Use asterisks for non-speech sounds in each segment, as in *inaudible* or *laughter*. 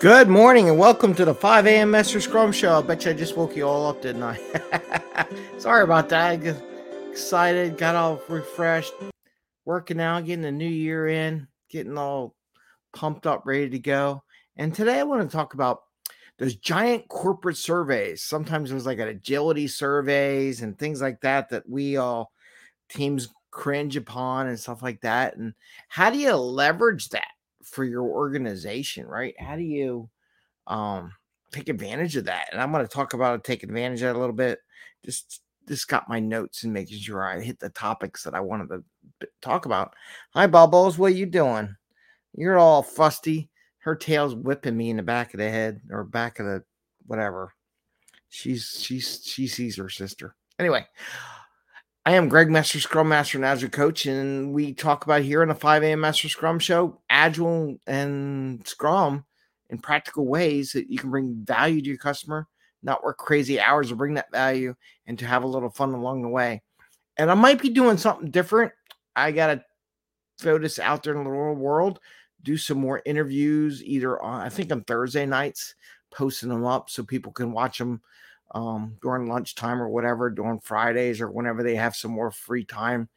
Good morning and welcome to the 5 a.m. Mester Scrum Show. I bet you I just woke you all up, didn't I? *laughs* Sorry about that. I got excited, got all refreshed, working out, getting the new year in, getting all pumped up, ready to go. And today I want to talk about those giant corporate surveys. Sometimes there's like an agility surveys and things like that that we all teams cringe upon and stuff like that. And how do you leverage that? For your organization, right? How do you um take advantage of that? And I'm going to talk about it, take advantage of it a little bit. Just just got my notes and making sure I hit the topics that I wanted to talk about. Hi, Bubbles, what you doing? You're all fusty. Her tail's whipping me in the back of the head or back of the whatever. She's she's she sees her sister. Anyway, I am Greg Mester, Scrum Master and Agile Coach, and we talk about here in the 5 a.m. Mester Scrum Show Agile and Scrum in practical ways that you can bring value to your customer, not work crazy hours to bring that value, and to have a little fun along the way. And I might be doing something different. I got to throw this out there in the real world, do some more interviews either on, I think on Thursday nights, posting them up so people can watch them um, during lunchtime or whatever, during Fridays or whenever they have some more free time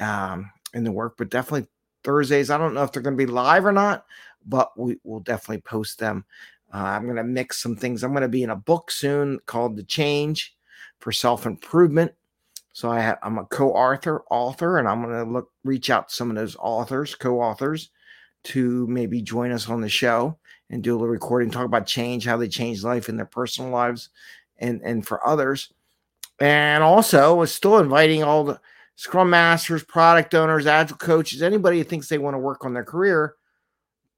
um, in the work. But definitely Thursdays. I don't know if they're going to be live or not, but we will definitely post them. Uh, I'm going to mix some things. I'm going to be in a book soon called The Change for Self Improvement. So I have, I'm a co-author, author, and I'm going to look reach out to some of those authors, co-authors, to maybe join us on the show and do a little recording, talk about change, how they change life in their personal lives, and and for others. And also was still inviting all the scrum masters, product owners, agile coaches, anybody who thinks they want to work on their career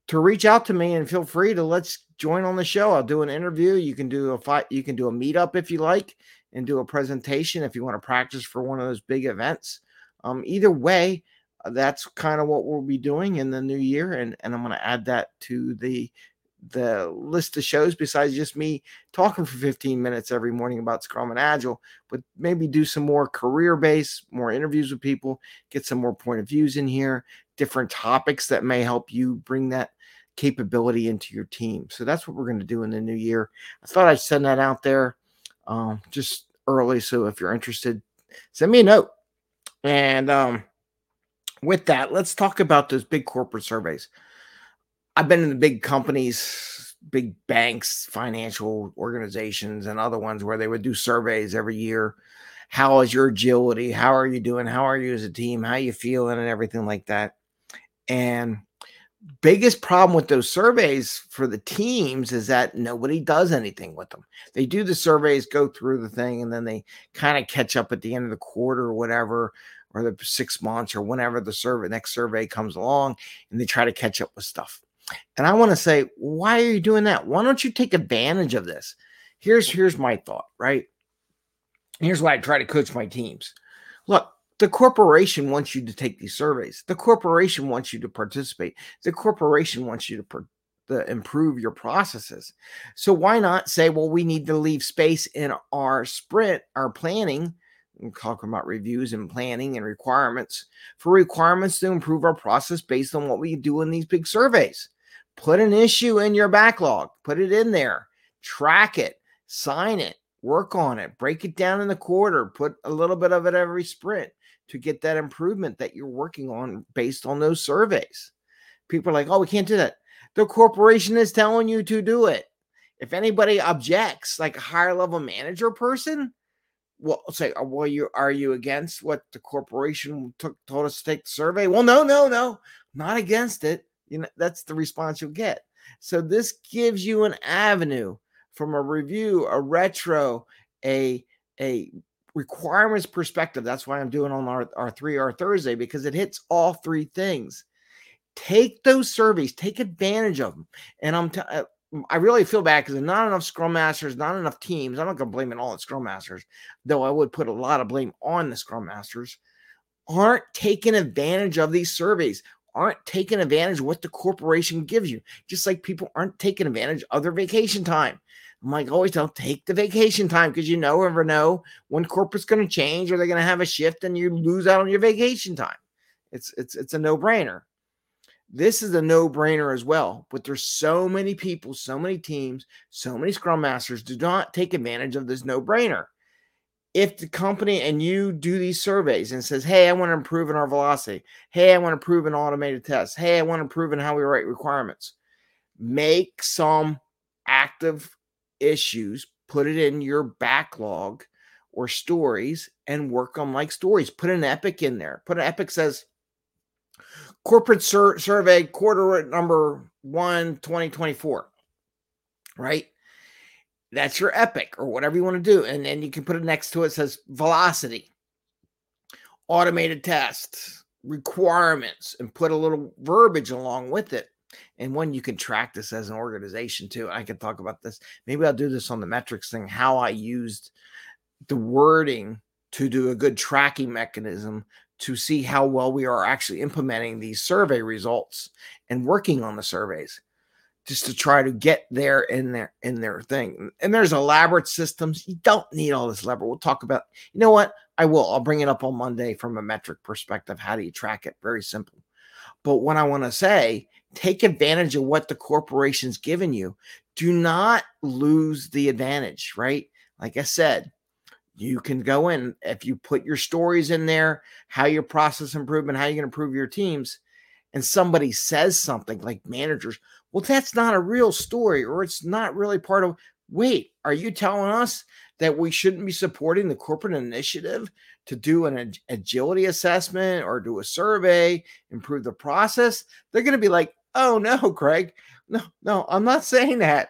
to reach out to me and feel free to let's join on the show. I'll do an interview. You can do a fight, you can do a meetup if you like and do a presentation if you want to practice for one of those big events. Um, either way, that's kind of what we'll be doing in the new year. And, and I'm going to add that to the the list of shows besides just me talking for 15 minutes every morning about Scrum and Agile, but maybe do some more career based, more interviews with people, get some more point of views in here, different topics that may help you bring that capability into your team. So that's what we're going to do in the new year. I thought I'd send that out there um, just early. So if you're interested, send me a note. And um, with that, let's talk about those big corporate surveys. I've been in the big companies, big banks, financial organizations, and other ones where they would do surveys every year. How is your agility? How are you doing? How are you as a team? How you feeling and everything like that. And biggest problem with those surveys for the teams is that nobody does anything with them. They do the surveys, go through the thing, and then they kind of catch up at the end of the quarter or whatever, or the six months or whenever the survey next survey comes along, and they try to catch up with stuff. And I want to say, why are you doing that? Why don't you take advantage of this? Here's here's my thought, right? Here's why I try to coach my teams. Look, the corporation wants you to take these surveys. The corporation wants you to participate. The corporation wants you to, per, improve your processes. So why not say, well, we need to leave space in our sprint, our planning. Talking about reviews and planning and requirements for requirements to improve our process based on what we do in these big surveys. Put an issue in your backlog, put it in there, track it, sign it, work on it, break it down in the quarter, put a little bit of it every sprint to get that improvement that you're working on based on those surveys. People are like, oh, we can't do that. The corporation is telling you to do it. If anybody objects, like a higher level manager person, well, say, uh, well, you are you against what the corporation took told us to take the survey? Well, no, no, no, not against it. You know that's the response you'll get. So this gives you an avenue from a review a retro a a requirements perspective. That's why i'm doing on our, our 3r thursday because it hits all three things. Take those surveys take advantage of them and i'm t- uh, I really feel bad because not enough scrum masters, not enough teams. I'm not going to blame it all on scrum masters, though I would put a lot of blame on the scrum masters. Aren't taking advantage of these surveys aren't taking advantage of what the corporation gives you, just like people aren't taking advantage of their vacation time. I'm like, always tell, take the vacation time because you know, never know when corporate's going to change or they're going to have a shift and you lose out on your vacation time. It's it's it's a no brainer. This is a no-brainer as well. But there's so many people, so many teams, so many scrum masters do not take advantage of this no-brainer. If the company and you do these surveys and says, "Hey, I want to improve in our velocity. Hey, I want to improve in automated tests. Hey, I want to improve in how we write requirements." Make some active issues, put it in your backlog or stories and work on like stories. Put an epic in there. Put an epic says corporate sur- survey quarter number one 2024 right? That's your epic or whatever you want to do and then you can put it next to it, it says velocity automated tests requirements and put a little verbiage along with it. And when you can track this as an organization too. I can talk about this. Maybe i'll do this on the metrics thing how i used the wording to do a good tracking mechanism to see how well we are actually implementing these survey results and working on the surveys just to try to get there in their in their thing. And there's elaborate systems. You don't need all this elaborate. We'll talk about. You know what? I will. I'll bring it up on Monday from a metric perspective. How do you track it? Very simple. But what I want to say, take advantage of what the corporation's given you. Do not lose the advantage, right? Like I said, you can go in if you put your stories in there, how your process improvement, how you can improve your teams, and somebody says something like managers, well, that's not a real story, or it's not really part of. Wait, are you telling us that we shouldn't be supporting the corporate initiative to do an ag- agility assessment or do a survey, improve the process? They're going to be like, oh no, Craig, no, no, I'm not saying that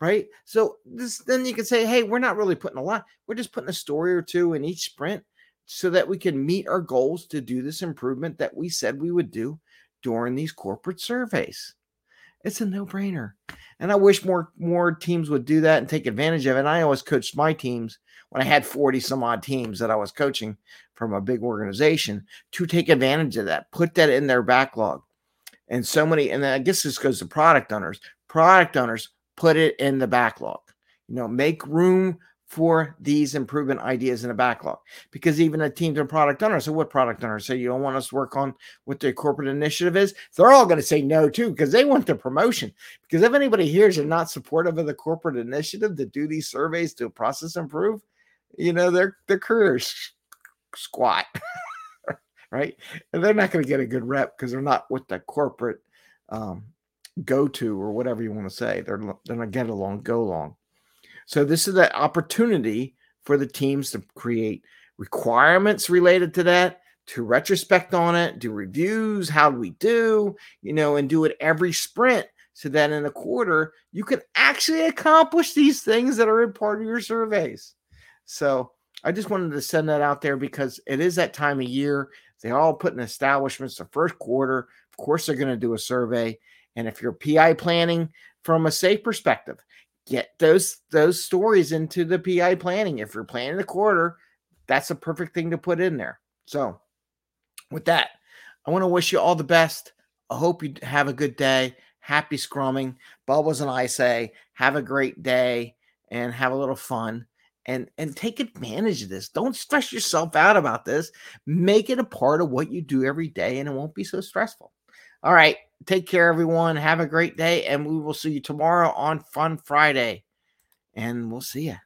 right? So this then you can say, hey, we're not really putting a lot. We're just putting a story or two in each sprint so that we can meet our goals to do this improvement that we said we would do during these corporate surveys. It's a no-brainer. And I wish more more teams would do that and take advantage of it. And I always coached my teams when I had 40 some odd teams that I was coaching from a big organization to take advantage of that, put that in their backlog. And so many, and I guess this goes to product owners. Product owners put it in the backlog. You know, make room for these improvement ideas in the backlog because even the teams and product owners. So, what product owners say you don't want us to work on what their corporate initiative is? They're all going to say no too because they want the promotion. Because if anybody hears you're not supportive of the corporate initiative to do these surveys to process improve, you know their their careers squat, *laughs* right? And they're not going to get a good rep because they're not with the corporate um, go to or whatever you want to say. They're they're not get along, go along. So this is the opportunity for the teams to create requirements related to that, to retrospect on it, do reviews, how do we do, you know, and do it every sprint so that in a quarter you can actually accomplish these things that are in part of your surveys. So I just wanted to send that out there because it is that time of year. They all put in establishments the first quarter. Of course, they're going to do a survey. And if you're PI planning from a SAFe perspective, get those those stories into the PI planning. If you're planning the quarter, that's a perfect thing to put in there. So, with that, I want to wish you all the best. I hope you have a good day. Happy scrumming. Bubbles and I say, have a great day and have a little fun and and take advantage of this. Don't stress yourself out about this. Make it a part of what you do every day and it won't be so stressful. All right. Take care, everyone. Have a great day. And we will see you tomorrow on Fun Friday. And we'll see you.